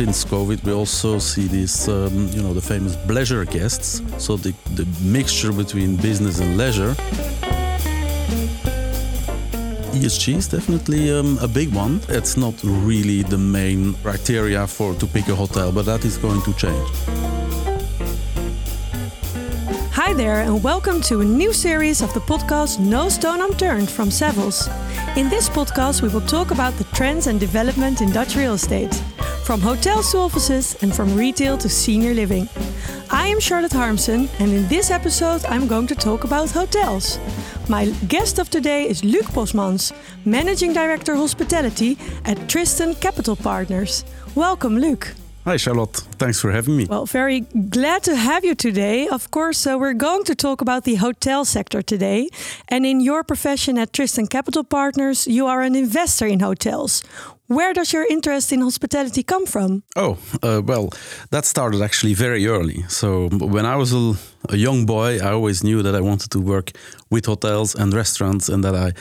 since COVID, we also see these, um, you know, the famous bleisure guests. So the, the mixture between business and leisure. ESG is definitely um, a big one. It's not really the main criteria for to pick a hotel, but that is going to change. Hi there, and welcome to a new series of the podcast No Stone Unturned from Savills. In this podcast, we will talk about the trends and development in Dutch real estate, from hotels to offices and from retail to senior living. I am Charlotte Harmsen, and in this episode, I'm going to talk about hotels. My guest of today is Luc Boschmans, Managing Director Hospitality at Tristan Capital Partners. Welcome, Luc. Hi, Charlotte. Thanks for having me. Well, very glad to have you today. Of course, uh, we're going to talk about the hotel sector today. And in your profession at Tristan Capital Partners, you are an investor in hotels. Where does your interest in hospitality come from? Oh, uh, well, that started actually very early. So when I was a, a young boy, I always knew that I wanted to work with hotels and restaurants and that I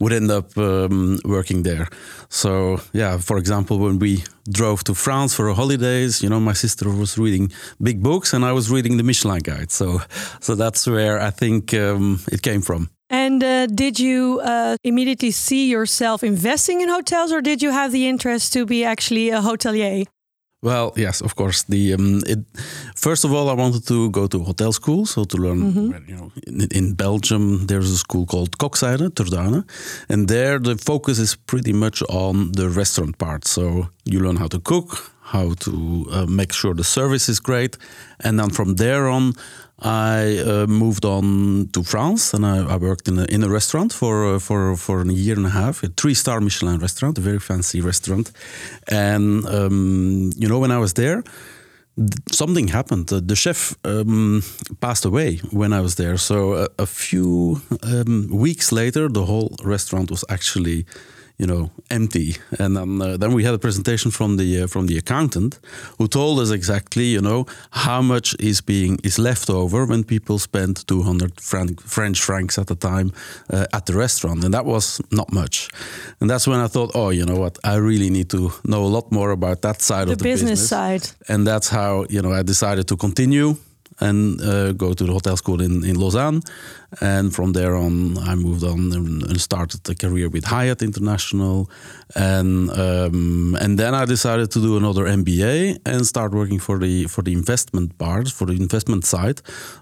would end up um, working there. So yeah, for example, when we drove to France for holidays, you know, my sister was reading big books and I was reading the Michelin Guide. So so that's where I think um, it came from. And uh, did you uh, immediately see yourself investing in hotels, or did you have the interest to be actually a hotelier? Well, yes, of course. The um, it, first of all, I wanted to go to hotel school, so to learn. Mm -hmm. You know, in, in, Belgium, there's a school called Koksijde, Turdane, and there the focus is pretty much on the restaurant part. So you learn how to cook, how to uh, make sure the service is great, and then from there on, I uh, moved on to France and I, I, worked in a, in a restaurant for uh, for for a year and a half, a three star Michelin restaurant, a very fancy restaurant. And um, you know, when I was there, something happened. The chef um, passed away when I was there. So a, a few um, weeks later, the whole restaurant was actually you know empty. And then uh, then we had a presentation from the uh, from the accountant who told us exactly you know how much is being is left over when people spend 200 franc, french francs at a time uh, at the restaurant. And that was not much. And that's when i thought oh you know what? I really need to know a lot more about that side the of the business, business. side. And that's how you know i decided to continue and uh, go to the hotel school in, in Lausanne. And from there on, I moved on and, started a career with Hyatt International. And um, and then I decided to do another MBA and start working for the for the investment part, for the investment side,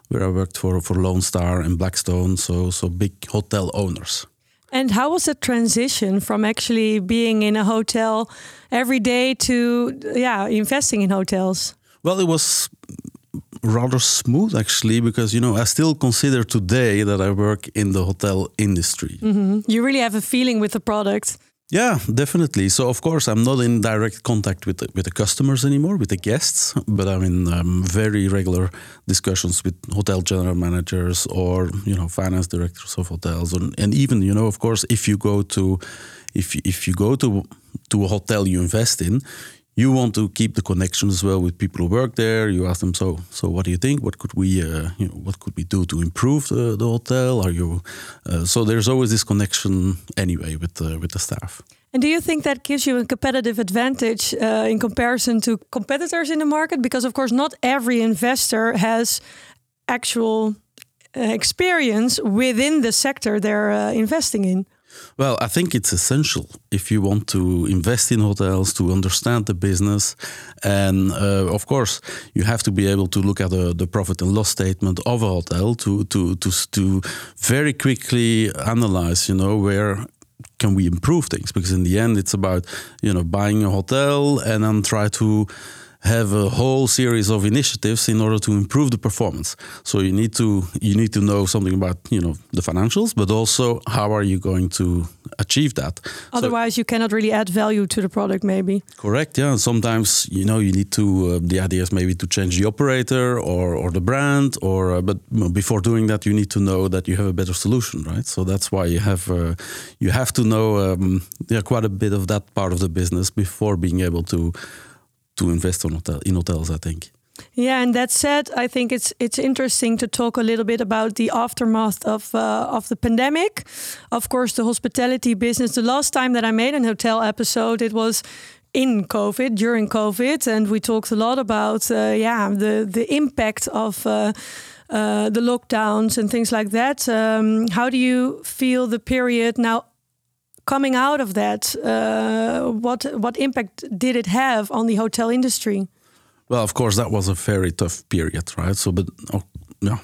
where I worked for for Lone Star and Blackstone, so so big hotel owners. And how was the transition from actually being in a hotel every day to yeah investing in hotels? Well, it was rather smooth actually because you know I still consider today that I work in the hotel industry. Mm -hmm. You really have a feeling with the product. Yeah, definitely. So of course I'm not in direct contact with the, with the customers anymore, with the guests, but I'm in um, very regular discussions with hotel general managers or you know finance directors of hotels, and, and even you know of course if you go to if if you go to to a hotel you invest in, you want to keep the connection as well with people who work there. You ask them, so so what do you think? What could we, uh, you know, what could we do to improve the, the hotel? Are you? Uh, so there's always this connection anyway with the, with the staff. And do you think that gives you a competitive advantage uh, in comparison to competitors in the market? Because of course, not every investor has actual uh, experience within the sector they're uh, investing in. Well, I think it's essential if you want to invest in hotels to understand the business. And uh, of course, you have to be able to look at the, the profit and loss statement of a hotel to, to, to, to very quickly analyze, you know, where can we improve things because in the end it's about you know buying a hotel and then try to have a whole series of initiatives in order to improve the performance. So you need to you need to know something about you know the financials, but also how are you going to achieve that. Otherwise, so, you cannot really add value to the product, maybe. Correct. Yeah. Sometimes you know you need to. Uh, the idea is maybe to change the operator or or the brand, or uh, but before doing that, you need to know that you have a better solution, right? So that's why you have uh, you have to know um, yeah quite a bit of that part of the business before being able to to invest in, hotel, in hotels, I think. Yeah, and that said, I think it's it's interesting to talk a little bit about the aftermath of uh, of the pandemic. Of course, the hospitality business. The last time that I made an hotel episode, it was in COVID during COVID, and we talked a lot about uh, yeah the the impact of. Uh, uh, the lockdowns and things like that. Um, how do you feel the period now coming out of that? Uh, what what impact did it have on the hotel industry? Well, of course, that was a very tough period, right? So, but oh, yeah,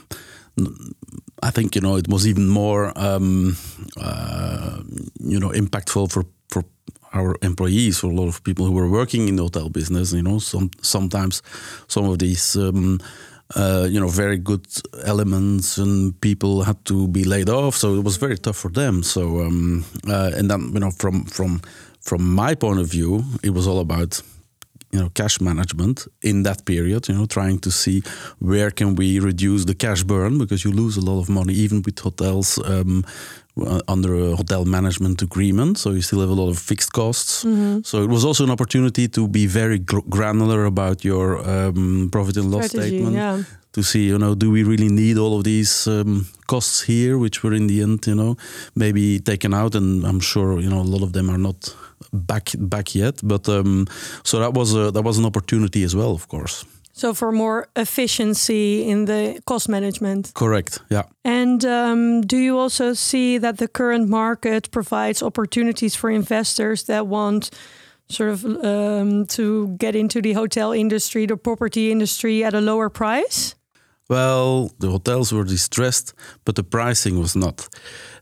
I think you know it was even more um, uh, you know impactful for for our employees, for a lot of people who were working in the hotel business. You know, some sometimes some of these. Um, uh, you know, very good elements, and people had to be laid off, so it was very tough for them. So, um, uh, and then you know, from from from my point of view, it was all about you know cash management in that period you know trying to see where can we reduce the cash burn because you lose a lot of money even with hotels um, under a hotel management agreement so you still have a lot of fixed costs mm-hmm. so it was also an opportunity to be very granular about your um, profit and loss Strategy, statement yeah. to see you know do we really need all of these um, costs here which were in the end you know maybe taken out and i'm sure you know a lot of them are not back back yet. But um, so that was a, that was an opportunity as well, of course. So for more efficiency in the cost management. Correct. Yeah. And um, do you also see that the current market provides opportunities for investors that want sort of um, to get into the hotel industry, the property industry at a lower price? Well, the hotels were distressed, but the pricing was not.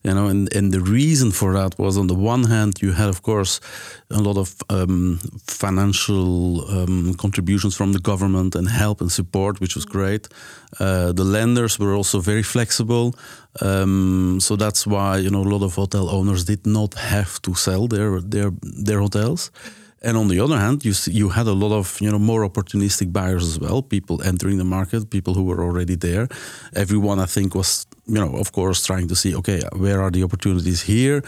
You know, and, and the reason for that was on the one hand, you had, of course, a lot of um, financial um, contributions from the government and help and support, which was great. Uh, the lenders were also very flexible. Um, so that's why, you know, a lot of hotel owners did not have to sell their, their, their hotels. And on the other hand, you see, you had a lot of you know more opportunistic buyers as well, people entering the market, people who were already there. Everyone, I think, was you know of course trying to see okay, where are the opportunities here?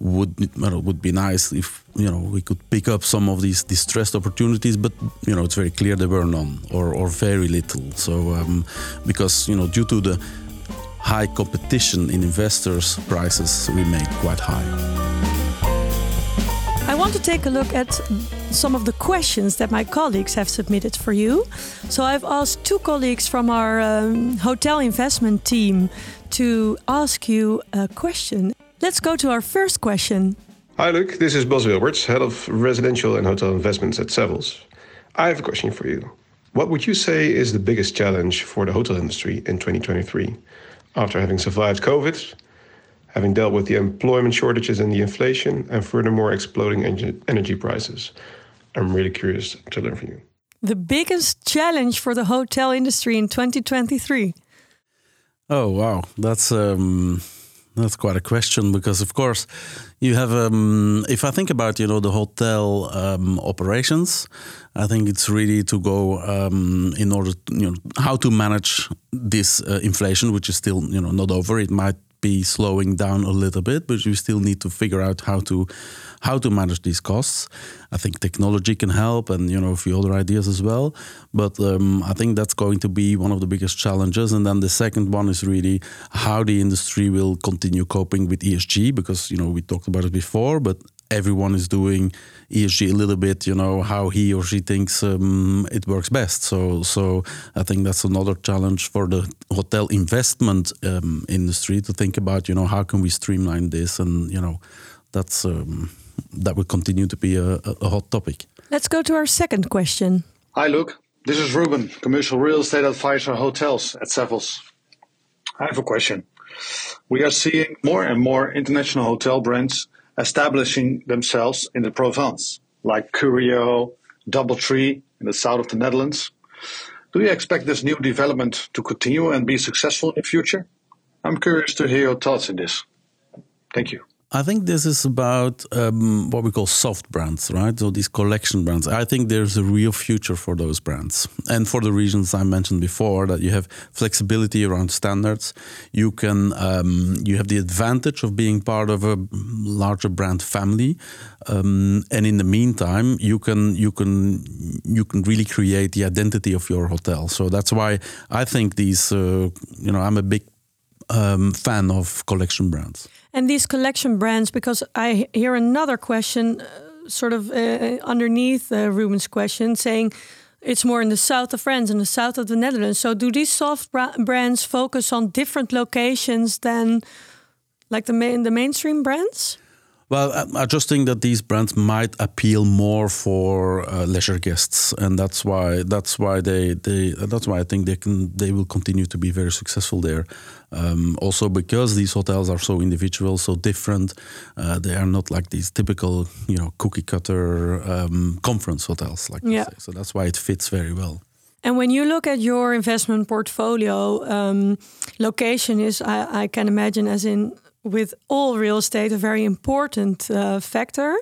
Would well, it would be nice if you know we could pick up some of these distressed opportunities, but you know it's very clear there were none or or very little. So um, because you know due to the high competition in investors, prices we remained quite high. I want to take a look at some of the questions that my colleagues have submitted for you. So I've asked two colleagues from our um, hotel investment team to ask you a question. Let's go to our first question. Hi, Luc. This is Bas Wilberts, head of residential and hotel investments at Savills. I have a question for you. What would you say is the biggest challenge for the hotel industry in 2023? After having survived COVID, having dealt with the employment shortages and the inflation, and furthermore, exploding energy prices. I'm really curious to learn from you. The biggest challenge for the hotel industry in 2023? Oh, wow. That's. Um that's quite a question because, of course, you have. Um, if I think about you know the hotel um, operations, I think it's really to go um, in order to, you know how to manage this uh, inflation, which is still you know not over. It might be slowing down a little bit, but you still need to figure out how to how to manage these costs. I think technology can help, and you know a few other ideas as well. But um, I think that's going to be one of the biggest challenges. And then the second one is really how the industry will continue coping with ESG, because you know we talked about it before, but everyone is doing ESG a little bit, you know, how he or she thinks um, it works best. So, so I think that's another challenge for the hotel investment um, industry to think about, you know, how can we streamline this, and you know, that's um, that will continue to be a, a hot topic. Let's go to our second question. Hi, Luc. This is Ruben, commercial real estate advisor hotels at Savills. I have a question. We are seeing more and more international hotel brands establishing themselves in the Provence, like Curio, Doubletree in the south of the Netherlands. Do you expect this new development to continue and be successful in the future? I'm curious to hear your thoughts on this. Thank you. I think this is about um, what we call soft brands, right? So these collection brands. I think there's a real future for those brands, and for the reasons I mentioned before, that you have flexibility around standards. You can um, you have the advantage of being part of a larger brand family, um, and in the meantime, you can you can you can really create the identity of your hotel. So that's why I think these. Uh, you know, I'm a big um, fan of collection brands. And these collection brands, because I hear another question. Uh, sort of uh, underneath uh, Ruben's question, saying it's more in the south of France and the south of the Netherlands. So, do these soft brands focus on different locations than like the main the mainstream brands? Well, I just think that these brands might appeal more for uh, leisure guests, and that's why that's why they, they that's why I think they can they will continue to be very successful there. Um, also because these hotels are so individual, so different, uh, they are not like these typical you know cookie cutter um, conference hotels like yeah. So that's why it fits very well. And when you look at your investment portfolio, um, location is, I, I, can imagine, as in with all real estate a very important uh, factor.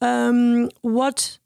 Um, what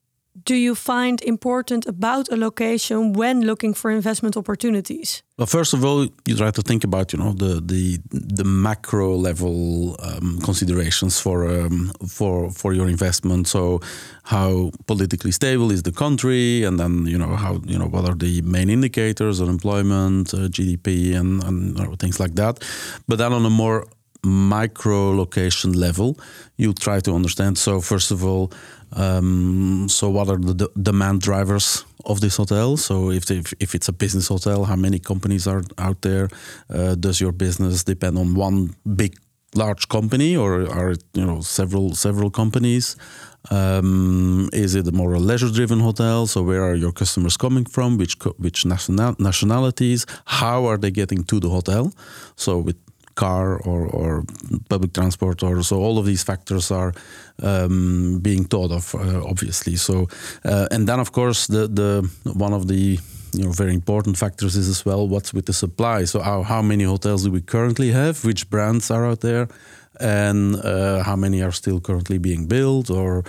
do you find important about a location when looking for investment opportunities? Well, first of all, you try to think about you know the the the macro level um, considerations for um, for for your investment. So, how politically stable is the country, and then you know how you know what are the main indicators, unemployment, uh, GDP, and, and things like that. But then on a more micro location level, you try to understand. So first of all, um, so what are the demand drivers of this hotel? So if, if, if it's a business hotel, how many companies are out there? Uh, does your business depend on one big large company or are it you know several several companies? Um, is it a more a leisure-driven hotel? So where are your customers coming from? Which which national, nationalities? How are they getting to the hotel? So with car or, or public transport or so all of these factors are um, being thought of uh, obviously. So uh, and then of course the the one of the you know very important factors is as well what's with the supply. So how, how many hotels do we currently have? Which brands are out there? And uh, how many are still currently being built or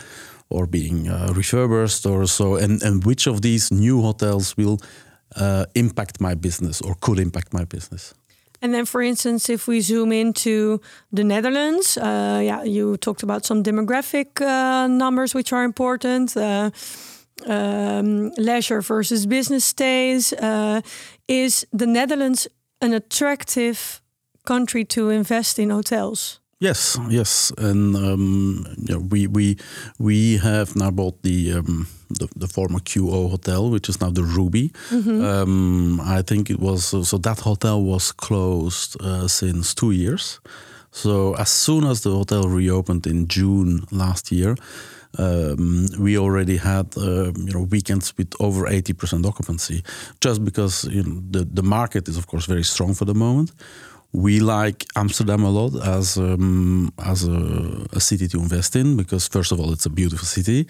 or being uh, refurbished or so? And and which of these new hotels will uh, impact my business or could impact my business and then, for instance, if we zoom into the Netherlands, uh, yeah, you talked about some demographic uh, numbers which are important. Uh, um, leisure versus business stays. Uh, is the Netherlands an attractive country to invest in hotels? Yes, yes, and um, yeah, we we we have now bought the, um, the, the former QO hotel, which is now the Ruby. Mm-hmm. Um, I think it was so that hotel was closed uh, since two years. So as soon as the hotel reopened in June last year, um, we already had uh, you know weekends with over 80% occupancy, just because you know, the the market is of course very strong for the moment we like Amsterdam a lot as um, as a, a, city to invest in because first of all it's a beautiful city,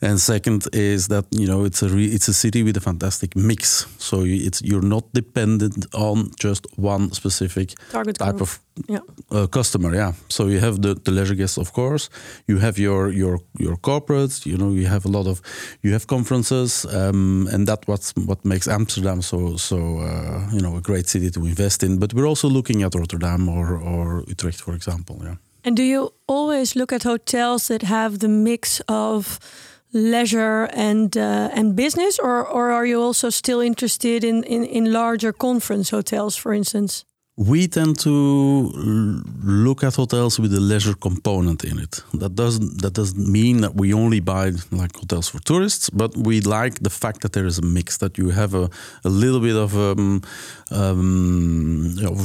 and second is that you know it's a it's a city with a fantastic mix. So it's you're not dependent on just one specific Target type of yeah. uh, customer. Yeah. So you have the, the leisure guests, of course. You have your your your corporates. You know, you have a lot of you have conferences, um, and that what's what makes Amsterdam so so uh, you know a great city to invest in. But we're also looking at Rotterdam or or Utrecht, for example. Yeah. And do you always look at hotels that have the mix of leisure and uh, and business, or or are you also still interested in, in in larger conference hotels, for instance? we tend to look at hotels with a leisure component in it. That doesn't that doesn't mean that we only buy like hotels for tourists, but we like the fact that there is a mix that you have a, a little bit of um, um, you know,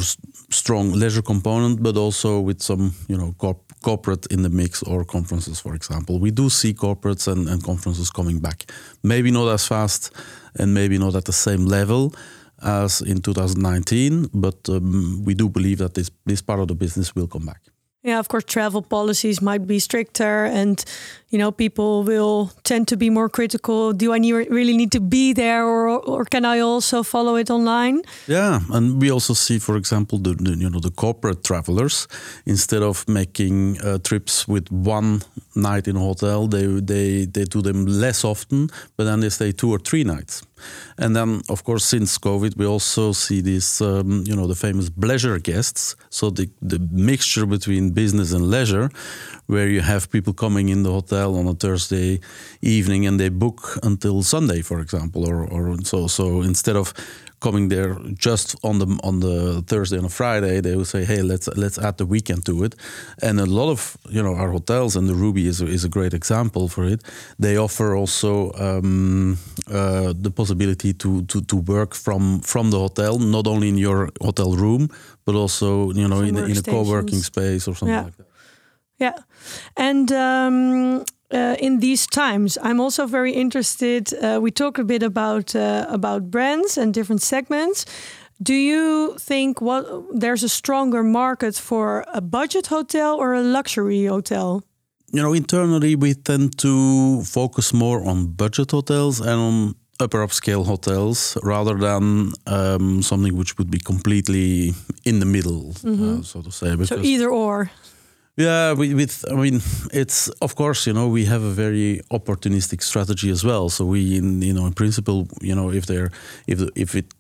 strong leisure component, but also with some you know corp- corporate in the mix or conferences, for example. We do see corporates and, and conferences coming back, maybe not as fast and maybe not at the same level as in 2019, but um, we do believe that this, this part of the business will come back. Yeah, of course, travel policies might be stricter, and you know, people will tend to be more critical. Do I need, really need to be there, or or can I also follow it online? Yeah, and we also see, for example, the, the you know the corporate travelers instead of making uh, trips with one night in a hotel, they they they do them less often, but then they stay two or three nights. And then, of course, since COVID, we also see this, um, you know, the famous bleisure guests. So the, the mixture between business and leisure, where you have people coming in the hotel on a Thursday evening and they book until Sunday, for example, or, or so. So instead of coming there just on the on the Thursday and a Friday, they will say, "Hey, let's let's add the weekend to it." And a lot of you know our hotels and the Ruby is a, is a great example for it. They offer also um, uh, the possibility to, to to work from from the hotel, not only in your hotel room, but also you know in, a- in a co-working space or something Yeah. like that. Yeah, and um, uh, in these times, I'm also very interested. Uh, we talk a bit about uh, about brands and different segments. Do you think what there's a stronger market for a budget hotel or a luxury hotel? you know, internally we tend to focus more on budget hotels and on upper upscale hotels rather than um, something which would be completely in the middle, uh, so to say. So either or. Yeah, with I mean, it's of course you know we have a very opportunistic strategy as well. So we, in, you know, in principle, you know, if there, if if it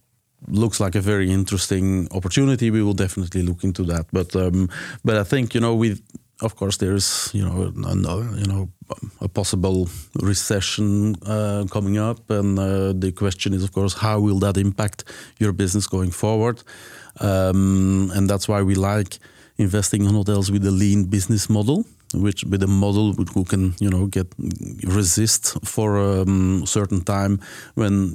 looks like a very interesting opportunity, we will definitely look into that. But um, but I think you know with of course there's you know another, you know a possible recession uh, coming up, and uh, the question is of course how will that impact your business going forward, um, and that's why we like investing in hotels with a lean business model which with a model who can you know get resist for a um, certain time when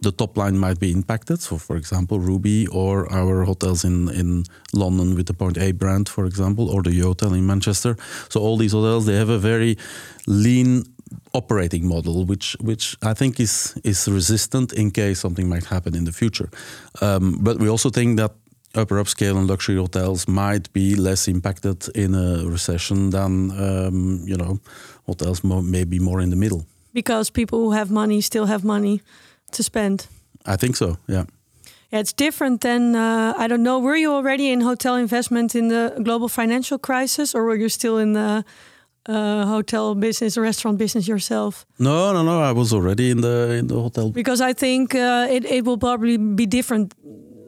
the top line might be impacted. So, for example, Ruby or our hotels in, in London with the Point A brand, for example, or the Yotel in Manchester. So, all these hotels they have a very lean operating model, which which I think is is resistant in case something might happen in the future. Um, but we also think that upper upscale and luxury hotels might be less impacted in a recession than um, you know hotels mo- maybe more in the middle. Because people who have money still have money to spend. I think so. Yeah. Yeah, it's different than uh, I don't know. Were you already in hotel investment in the global financial crisis, or were you still in the uh, hotel business, restaurant business yourself? No, no, no. I was already in the in the hotel. Because I think uh, it it will probably be different,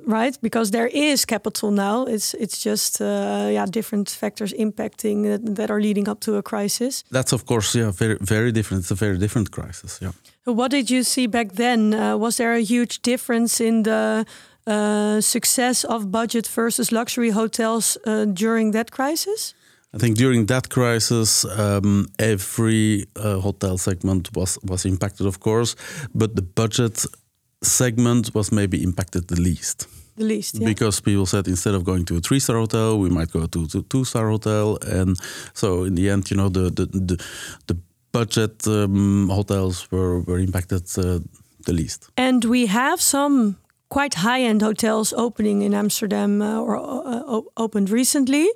right? Because there is capital now. It's it's just uh, yeah different factors impacting that, that are leading up to a crisis. That's of course yeah very very different. It's a very different crisis. Yeah. What did you see back then? Uh, was there a huge difference in the uh, success of budget versus luxury hotels uh, during that crisis? I think during that crisis, um, every uh, hotel segment was was impacted, of course, but the budget segment was maybe impacted the least. The least, yeah. Because people said instead of going to a three star hotel, we might go to a two star hotel, and so in the end, you know, the the the, the budget um, hotels were were impacted uh, the least. and we have some quite high-end hotels opening in Amsterdam uh, or uh, opened recently.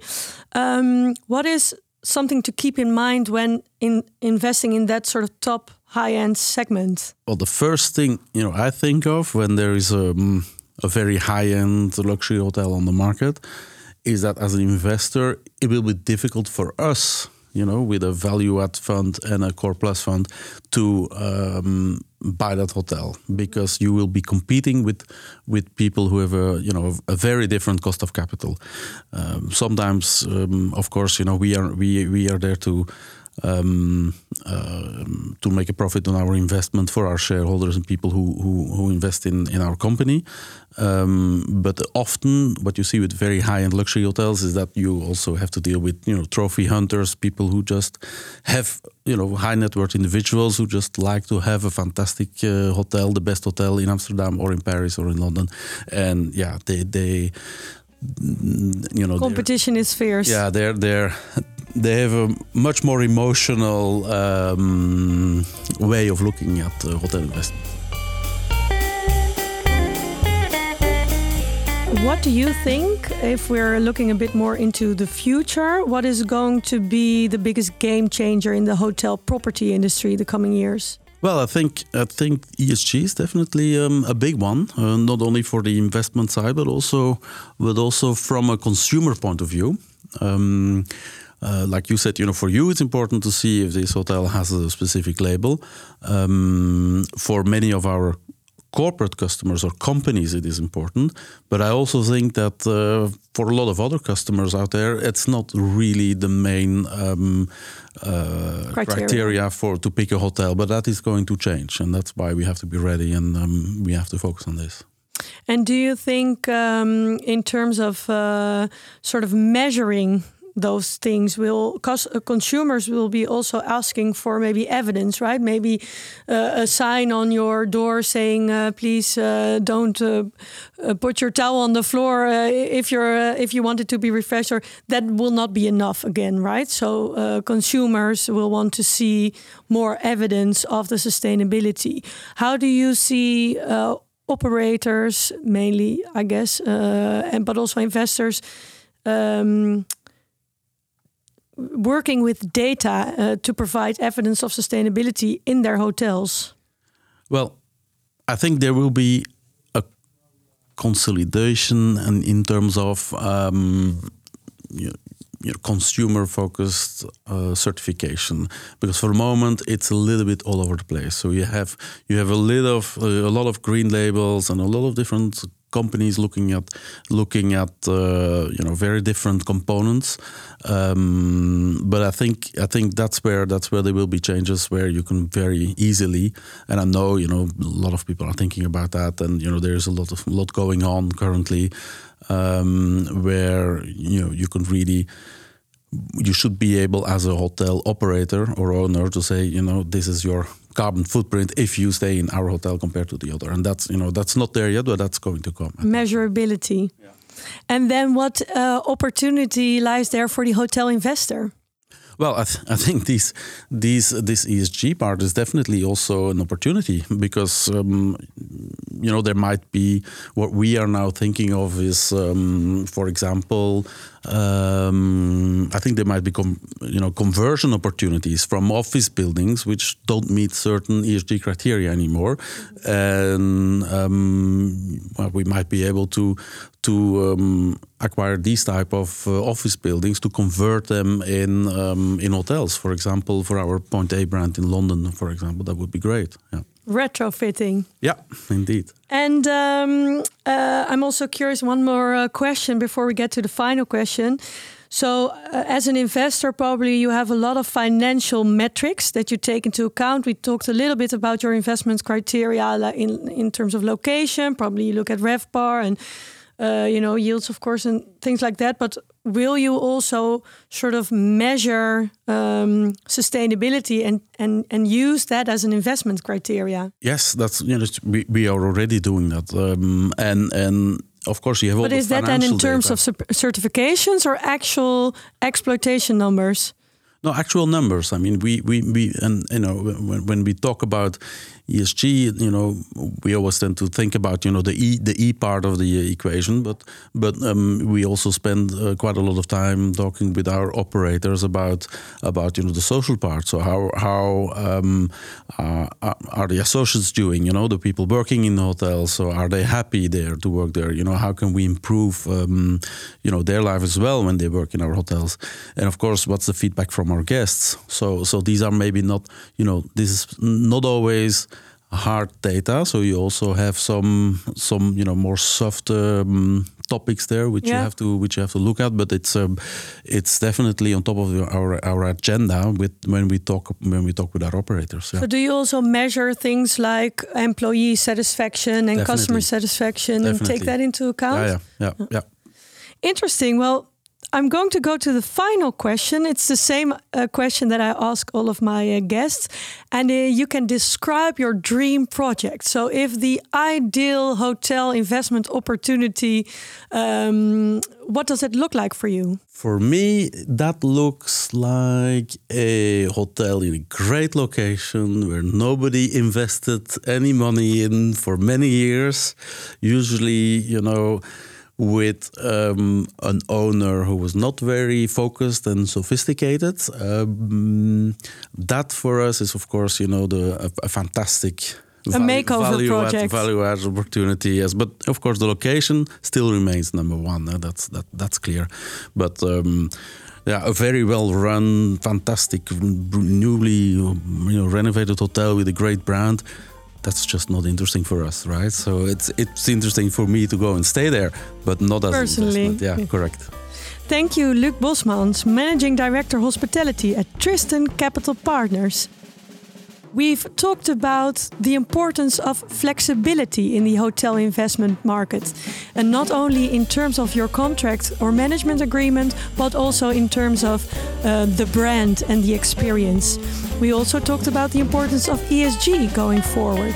Um, what is something to keep in mind when in investing in that sort of top high-end segment? Well, the first thing you know I think of when there is a, a very high-end luxury hotel on the market is that as an investor, it will be difficult for us, you know, with a value-add fund and a core plus fund, to um, buy that hotel because you will be competing with with people who have a you know a very different cost of capital. Um, sometimes, um, of course, you know we are we we are there to um, uh, to make a profit on our investment for our shareholders and people who who, who invest in in our company. Um, but often, what you see with very high-end luxury hotels is that you also have to deal with you know trophy hunters, people who just have you know high net worth individuals who just like to have a fantastic uh, hotel, the best hotel in Amsterdam or in Paris or in London, and yeah, they they you know Competition is fierce. yeah, they're they're they have a much more emotional um, way of looking at uh, hotel investment. What do you think, if we're looking a bit more into the future, what is going to be the biggest game changer in the hotel property industry the coming years? Well, I think I think ESG is definitely um, a big one, uh, not only for the investment side, but also but also from a consumer point of view. Um, uh, like you said, you know, for you it's important to see if this hotel has a specific label. Um, for many of our corporate customers or companies, it is important. But I also think that uh, for a lot of other customers out there, it's not really the main um, uh, criteria. criteria. for to pick a hotel. But that is going to change, and that's why we have to be ready and um, we have to focus on this. And do you think, um, in terms of uh, sort of measuring those things will cause uh, consumers will be also asking for maybe evidence right? Maybe uh, a sign on your door saying uh, please uh, don't uh, uh, put your towel on the floor if you're if you want it to be refreshed or that will not be enough again right? So consumers will want to see more evidence of the sustainability. How do you see operators mainly i guess and but also investors um, working with data uh, to provide evidence of sustainability in their hotels? Well, I think there will be a consolidation and in terms of um, you know, you consumer focused uh, certification because for the moment it's a little bit all over the place so you have you have a little of uh, a lot of green labels and a lot of different companies looking at looking at uh, you know very different components. Um, but I think I think that's where that's where there will be changes where you can very easily. And I know you know a lot of people are thinking about that, and you know there's a lot of lot going on currently um, where you know you can really you should be able as a hotel operator or owner to say you know this is your carbon footprint if you stay in our hotel compared to the other. And that's you know that's not there yet but that's going to come. Measurability. Yeah. and then what uh, opportunity lies there for the hotel investor? Well, I, th I, think these, these, this ESG part is definitely also an opportunity because um, you know there might be what we are now thinking of is, um, for example, um, I think there might be you know conversion opportunities from office buildings which don't meet certain ESG criteria anymore, and um, well, we might be able to to um, acquire these type of uh, office buildings to convert them in um, in hotels. For example, for our Point A brand in London, for example, that would be great. Yeah. Retrofitting. Yeah, indeed. And um, uh, I'm also curious. One more uh, question before we get to the final question. So, uh, as an investor, probably you have a lot of financial metrics that you take into account. We talked a little bit about your investment criteria in in terms of location. Probably you look at RevPAR and uh, you know yields, of course, and things like that. But will you also sort of measure um, sustainability and, and and use that as an investment criteria? Yes, that's you know we, we are already doing that, um, and and of course you have all. But is that then in terms data. of certifications or actual exploitation numbers? No, actual numbers. I mean, we we, we and you know when, when we talk about ESG, you know, we always tend to think about you know the E the E part of the equation, but but um, we also spend uh, quite a lot of time talking with our operators about about you know the social part. So how how um, uh, are the associates doing? You know, the people working in the hotels. So are they happy there to work there? You know, how can we improve um, you know their life as well when they work in our hotels? And of course, what's the feedback from our guests? So so these are maybe not you know this is not always hard data. So you also have some some you know more soft um, topics there which yeah. you have to which you have to look at. But it's um, it's definitely on top of our our agenda with when we talk when we talk with our operators. Yeah. So do you also measure things like employee satisfaction and definitely. customer satisfaction definitely. and take that into account? Yeah, yeah, yeah. yeah. Interesting. Well, I'm going to go to the final question. It's the same uh, question that I ask all of my uh, guests. And uh, you can describe your dream project. So, if the ideal hotel investment opportunity, um, what does it look like for you? For me, that looks like a hotel in a great location where nobody invested any money in for many years. Usually, you know, with um, an owner who was not very focused and sophisticated. Um, that for us is, of course, you know, the a, a fantastic. A makeover value project, add, value add opportunity. Yes, but of course the location still remains number one. Uh, that's that that's clear. But um, yeah, a very well run, fantastic, newly you know renovated hotel with a great brand that's just not interesting for us, right? So it's it's interesting for me to go and stay there, but not as Personally. investment. Yeah, correct. Thank you, Luc Boschmans, Managing Director Hospitality at Tristan Capital Partners. We've talked about the importance of flexibility in the hotel investment market, and not only in terms of your contract or management agreement, but also in terms of uh, the brand and the experience. We also talked about the importance of ESG going forward.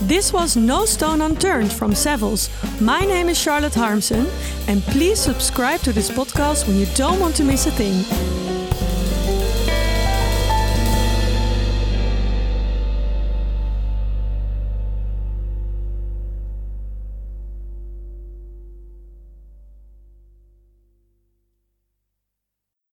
This was No Stone Unturned from Savills. My name is Charlotte Harmsen, and please subscribe to this podcast when you don't want to miss a thing.